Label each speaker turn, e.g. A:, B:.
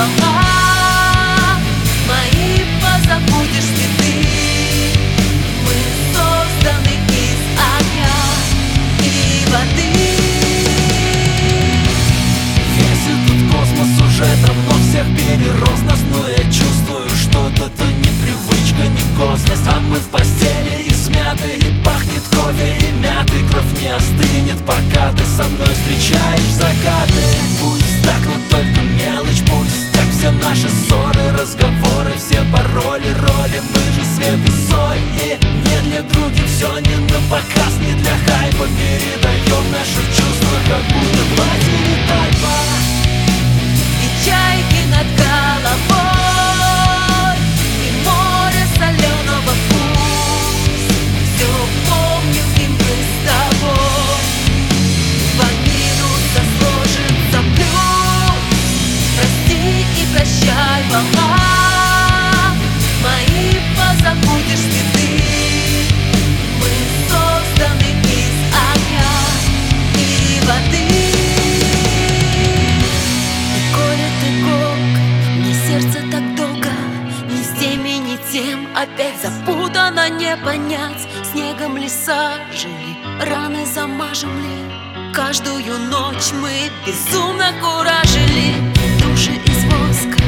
A: слова. Мои позабудешь ли ты? Мы созданы из огня и воды.
B: Весь этот космос уже давно всех перерос Но я чувствую, что это не привычка, не косность А мы в постели и смяты, и пахнет кофе, и мяты. Кровь не остынет, пока ты со мной встречаешь закаты. Пусть так, но только наши ссоры, разговоры Все пароли, роли, мы же свет и соль И не для других все не на показ Не для хайпа. Передаем наши чувства Как будто платили тайпа
A: прощай, волна Мои позабудешь цветы Мы созданы из огня и воды. И коли ты голка, мне сердце так долго. Ни с теми, ни тем опять запутано не понять. Снегом леса жили, раны замажем ли Каждую ночь мы безумно куражили. Души из воска,